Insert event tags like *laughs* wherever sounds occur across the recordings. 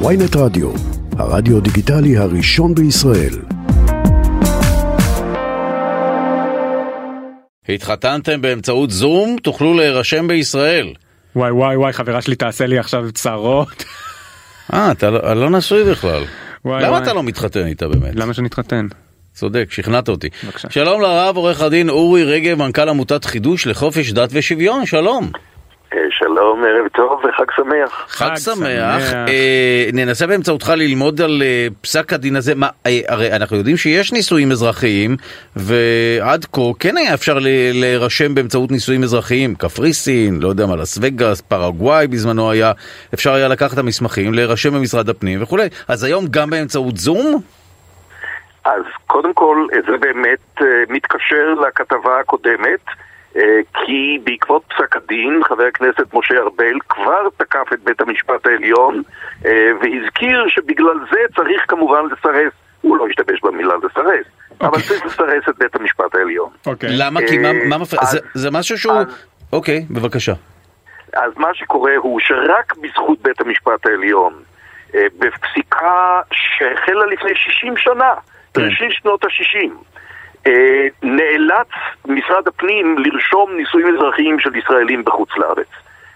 ויינט רדיו, הרדיו דיגיטלי הראשון בישראל. התחתנתם באמצעות זום? תוכלו להירשם בישראל. וואי וואי וואי, חברה שלי תעשה לי עכשיו צרות. אה, אתה לא, לא נשוי בכלל. וואי, למה וואי. אתה לא מתחתן איתה באמת? למה שנתחתן? צודק, שכנעת אותי. בבקשה. שלום לרב עורך הדין אורי רגב, מנכ"ל עמותת חידוש לחופש דת ושוויון, שלום. אה, שלום, ערב טוב וחג שמח. חג חג שמח. שמח. אה, ננסה באמצעותך ללמוד על אה, פסק הדין הזה. מה, אה, הרי אנחנו יודעים שיש נישואים אזרחיים, ועד כה כן היה אפשר ל- להירשם באמצעות נישואים אזרחיים. קפריסין, לא יודע מה, לס וגאס, פרגוואי בזמנו היה. אפשר היה לקחת את המסמכים, להירשם במשרד הפנים וכולי. אז היום גם באמצעות זום? אז קודם כל, זה באמת אה, מתקשר לכתבה הקודמת, כי בעקבות פסק הדין, חבר הכנסת משה ארבל כבר תקף את בית המשפט העליון, אה, והזכיר שבגלל זה צריך כמובן לסרס, הוא לא השתמש במילה לסרס, אבל צריך לסרס את בית המשפט העליון. אוקיי. למה? כי מה- אה, מפריע? זה- משהו שהוא... אוקיי, בבקשה. אז מה שקורה הוא שרק בזכות בית המשפט העליון, אה, בפסיקה שהחלה לפני 60 שנה, בראשית שנות ה-60, נאלץ משרד הפנים לרשום נישואים אזרחיים של ישראלים בחוץ לארץ.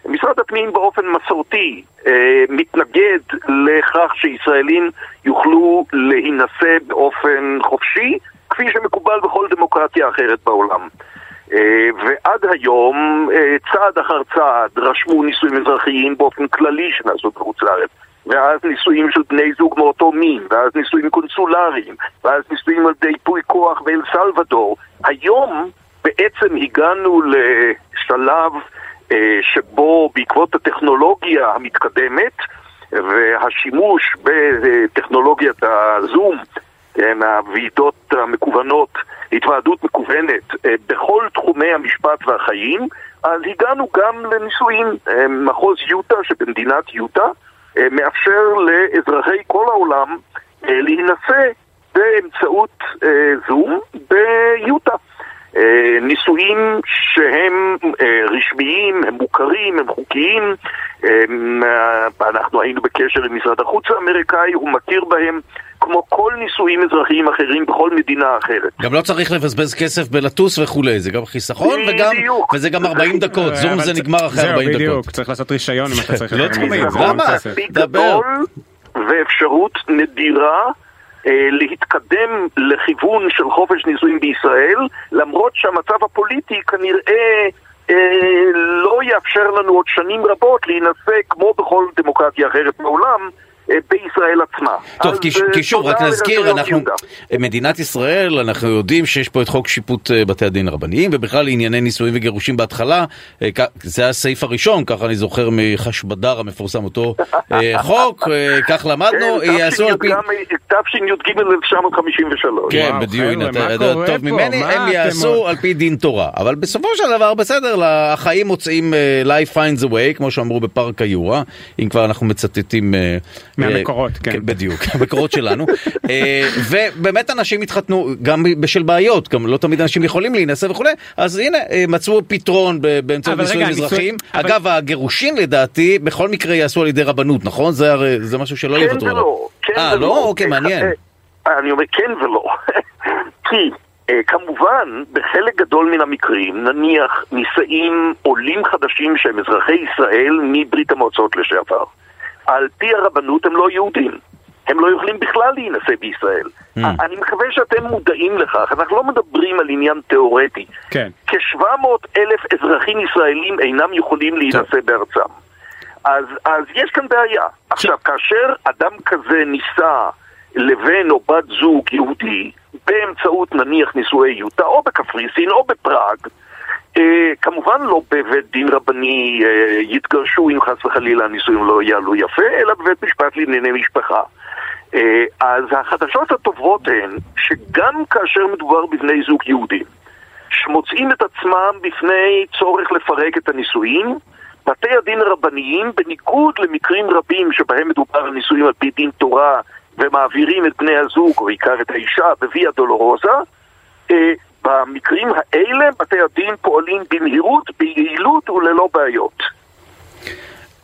משרד הפנים באופן מסורתי אה, מתנגד לכך שישראלים יוכלו להינשא באופן חופשי, כפי שמקובל בכל דמוקרטיה אחרת בעולם. אה, ועד היום, אה, צעד אחר צעד, רשמו נישואים אזרחיים באופן כללי שנעשו בחוץ לארץ. ואז נישואים של בני זוג מאותו מין, ואז נישואים קונסולריים, ואז נישואים על ידי ייפוי כוח באל סלבדור. היום בעצם הגענו לשלב אה, שבו בעקבות הטכנולוגיה המתקדמת והשימוש בטכנולוגיית הזום, כן, הוועידות המקוונות, התוועדות מקוונת אה, בכל תחומי המשפט והחיים, אז הגענו גם לנישואים. אה, מחוז יוטה שבמדינת יוטה אה, מאפשר לאזרחי כל העולם אה, להינשא באמצעות אה, זום ביוטה. אה, נישואים שהם אה, רשמיים, הם מוכרים, הם חוקיים. אה, אנחנו היינו בקשר עם משרד החוץ האמריקאי, הוא מכיר בהם כמו כל נישואים אזרחיים אחרים בכל מדינה אחרת. גם לא צריך לבזבז כסף בלטוס וכולי, זה גם חיסכון וגם, בדיוק. וזה גם 40 *laughs* דקות, זום זה נגמר אחרי 40 זהו, בדיוק, דקות. צריך לעשות רישיון אם אתה צריך... לא זה למה? דבר. ואפשרות נדירה להתקדם לכיוון של חופש נישואים בישראל, למרות שהמצב הפוליטי כנראה אה, לא יאפשר לנו עוד שנים רבות להינשא כמו בכל דמוקרטיה אחרת בעולם. אה, בישראל עצמה. טוב, אז, כי, אה, כי שוב, רק נזכיר, אנחנו, יהודה. מדינת ישראל, אנחנו יודעים שיש פה את חוק שיפוט אה, בתי הדין הרבניים, ובכלל לענייני נישואים וגירושים בהתחלה, זה הסעיף הראשון, ככה אני זוכר מחשבדר המפורסם, אותו *laughs* חוק, כך למדנו, כן, יעשו על פי... תשי"ג 1953. כן, בדיוק, טוב? ממני, הם יעשו? על פי דין תורה. אבל בסופו של דבר, בסדר, החיים מוצאים life finds a way, כמו שאמרו בפארק היורה, אם כבר אנחנו מצטטים... מהמקורות, אה, כן. בדיוק, *laughs* המקורות שלנו. אה, ובאמת אנשים התחתנו גם בשל בעיות, גם לא תמיד אנשים יכולים להינשא וכולי, אז הנה, אה, מצאו פתרון ב- באמצעות נישואים נישואי- אזרחיים. אבל- אגב, הגירושין לדעתי, בכל מקרה יעשו על ידי רבנות, נכון? זה הרי- זה משהו שלא כן יוותרו עליו. ולא, כן אה. לא? אוקיי, מעניין. אני אומר כן ולא. *laughs* כי אה, כמובן, בחלק גדול מן המקרים, נניח נישאים עולים חדשים שהם אזרחי ישראל מברית המועצות לשעבר. על פי הרבנות הם לא יהודים. הם לא יכולים בכלל להינשא בישראל. Hmm. אני מקווה שאתם מודעים לכך, אנחנו לא מדברים על עניין תיאורטי. כן. כ-700 אלף אזרחים ישראלים אינם יכולים להינשא בארצם. אז, אז יש כאן בעיה. עכשיו, כאשר אדם כזה נישא לבן או בת זוג יהודי, באמצעות נניח נישואי יוטה, או בקפריסין או בפראג, כמובן לא בבית דין רבני אה, יתגרשו אם חס וחלילה הנישואים לא יעלו יפה, אלא בבית משפט לענייני משפחה. אה, אז החדשות הטובות הן שגם כאשר מדובר בבני זוג יהודים, שמוצאים את עצמם בפני צורך לפרק את הנישואים, בתי הדין הרבניים, בניגוד למקרים רבים שבהם מדובר על נישואים על פי דין תורה ומעבירים את בני הזוג, או בעיקר את האישה, בוויה דולורוזה, אה, במקרים האלה בתי הדין פועלים במהירות, ביעילות וללא בעיות.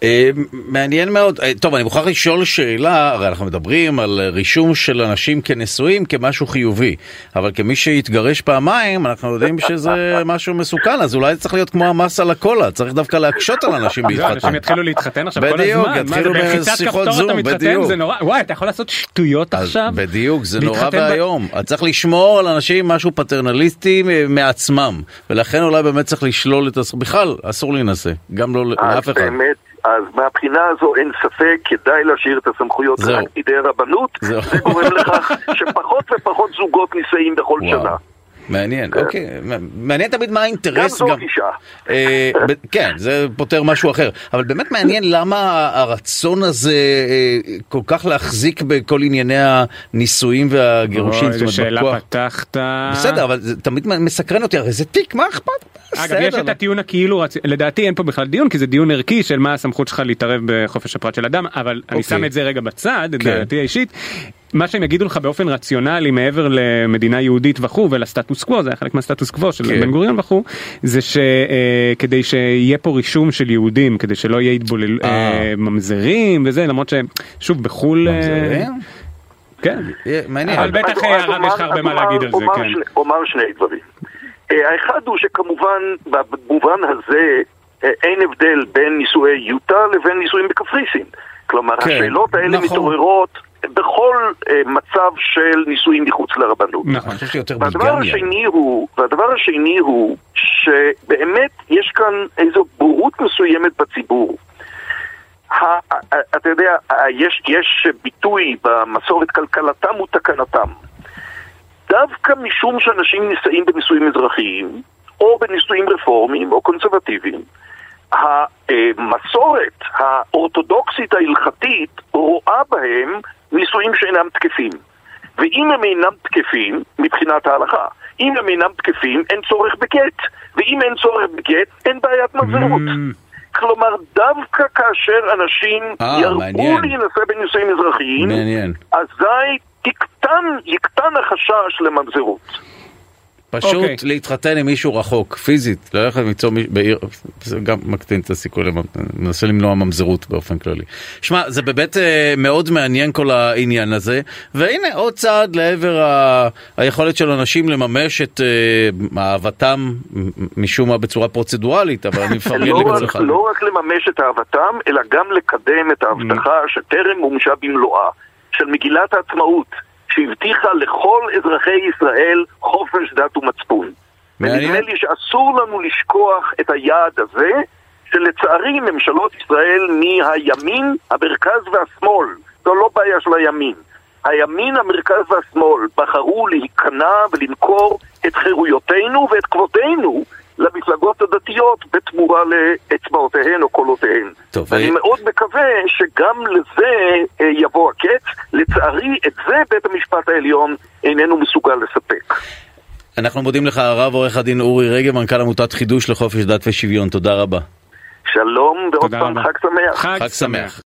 אה, מעניין מאוד. אה, טוב, אני מוכרח לשאול שאלה, הרי אנחנו מדברים על רישום של אנשים כנשואים כמשהו חיובי, אבל כמי שהתגרש פעמיים, אנחנו יודעים שזה *laughs* משהו מסוכן, אז אולי זה צריך להיות כמו המס על הקולה, צריך דווקא להקשות על אנשים לא, להתחתן. אנשים יתחילו להתחתן עכשיו כל בדיוק, הזמן. מה זה, יתחילו בלחיצת בשיחות כפתור זום, אתה מתחתן? בדיוק. זה נורא. וואי, אתה יכול לעשות שטויות אז עכשיו? בדיוק, זה נורא ואיום. צריך לשמור על אנשים משהו פטרנליסטי אה, מעצמם, ולכן אולי באמת צריך לשלול את. בכלל, אסור להינשא, גם לא לאף אחד. אז מהבחינה הזו אין ספק, כדאי להשאיר את הסמכויות זהו. רק בידי הרבנות. זה גורם לכך שפחות ופחות זוגות נישאים בכל וואו. שנה. מעניין, אוקיי. מעניין תמיד מה גם האינטרס זו גם. גישה. אה, כן, זה פותר משהו אחר. אבל באמת מעניין למה הרצון הזה אה, כל כך להחזיק בכל ענייני הנישואים והגירושים. אוי, אומרת, שאלה. פתחת. בסדר, אבל זה תמיד מסקרן אותי, הרי זה תיק, מה אכפת? אגב, יש את הטיעון הכאילו. לדעתי אין פה בכלל דיון, כי זה דיון ערכי של מה הסמכות שלך להתערב בחופש הפרט של אדם, אבל אני אוקיי. שם את זה רגע בצד, את כן. דעתי האישית. מה שהם יגידו לך באופן רציונלי מעבר למדינה יהודית וכו' ולסטטוס קוו זה היה חלק מהסטטוס קוו של כן. בן גוריון וכו' זה שכדי שיהיה פה רישום של יהודים כדי שלא יהיה התבולל אה. אה, ממזרים וזה למרות ששוב בחו"ל אה, ממזרים? כן אה, מעניין. אבל בטח, אה, הרב, יש לך הרבה מה להגיד על זה, אומר כן. שני- אומר שני דברים. אה, האחד הוא שכמובן, במובן הזה, אה, אין הבדל בין נישואי יוטה לבין נישואים בקפריסין. כלומר, כן, השאלות האלה נכון. מתעוררות בכל אה, מצב של נישואים מחוץ לרבנות. נכון אני חושב שיותר והדבר ביגמיה. והדבר השני הוא שבאמת יש כאן איזו בורות מסוימת בציבור. אתה יודע, יש, יש ביטוי במסורת כלכלתם ותקנתם. דווקא משום שאנשים נישאים בנישואים אזרחיים, או בנישואים רפורמיים או קונסרבטיביים, המסורת האורתודוקסית ההלכתית רואה בהם נישואים שאינם תקפים. ואם הם אינם תקפים, מבחינת ההלכה, אם הם אינם תקפים, אין צורך בגט. ואם אין צורך בגט, אין בעיית מזלות. Mm. כלומר, דווקא כאשר אנשים אה, ירבו. להינשא בנישואים אזרחיים, מעניין. אזי תקטן, יקטן החשש לממזרות. פשוט אוקיי. להתחתן עם מישהו רחוק, פיזית, ללכת למצוא מישהו בעיר, זה גם מקטין את הסיכוי, מנסה למנוע ממזרות באופן כללי. שמע, זה באמת אה, מאוד מעניין כל העניין הזה, והנה עוד צעד לעבר ה... היכולת של אנשים לממש את אה, אהבתם משום מה בצורה פרוצדורלית, אבל אני *laughs* מפרגן לא לכל רק, אחד. לא רק לממש את אהבתם, אלא גם לקדם את ההבטחה Mm. שטרם מומשה במלואה של מגילת העצמאות, שהבטיחה לכל אזרחי ישראל חופש דת ומצפון. ונדמה לי שאסור לנו לשכוח את היעד הזה, שלצערי ממשלות ישראל מהימין, המרכז והשמאל, זו לא בעיה של הימין. הימין, המרכז והשמאל בחרו להיכנע ולמכור את חירויותינו ואת כבודנו למפלגות הדתיות בתמורה לאצבעותיהן או קולותיהן. טוב, ואני אה, מאוד מקווה שגם לזה אה, יבוא הקץ. לצערי, את זה בית המשפט העליון איננו מסוגל לספק. אנחנו מודים לך הרב עורך הדין אורי רגב, מנכ"ל עמותת חידוש לחופש דת ושוויון, תודה רבה. שלום, ועוד פעם רבה. חג שמח. חג שמח.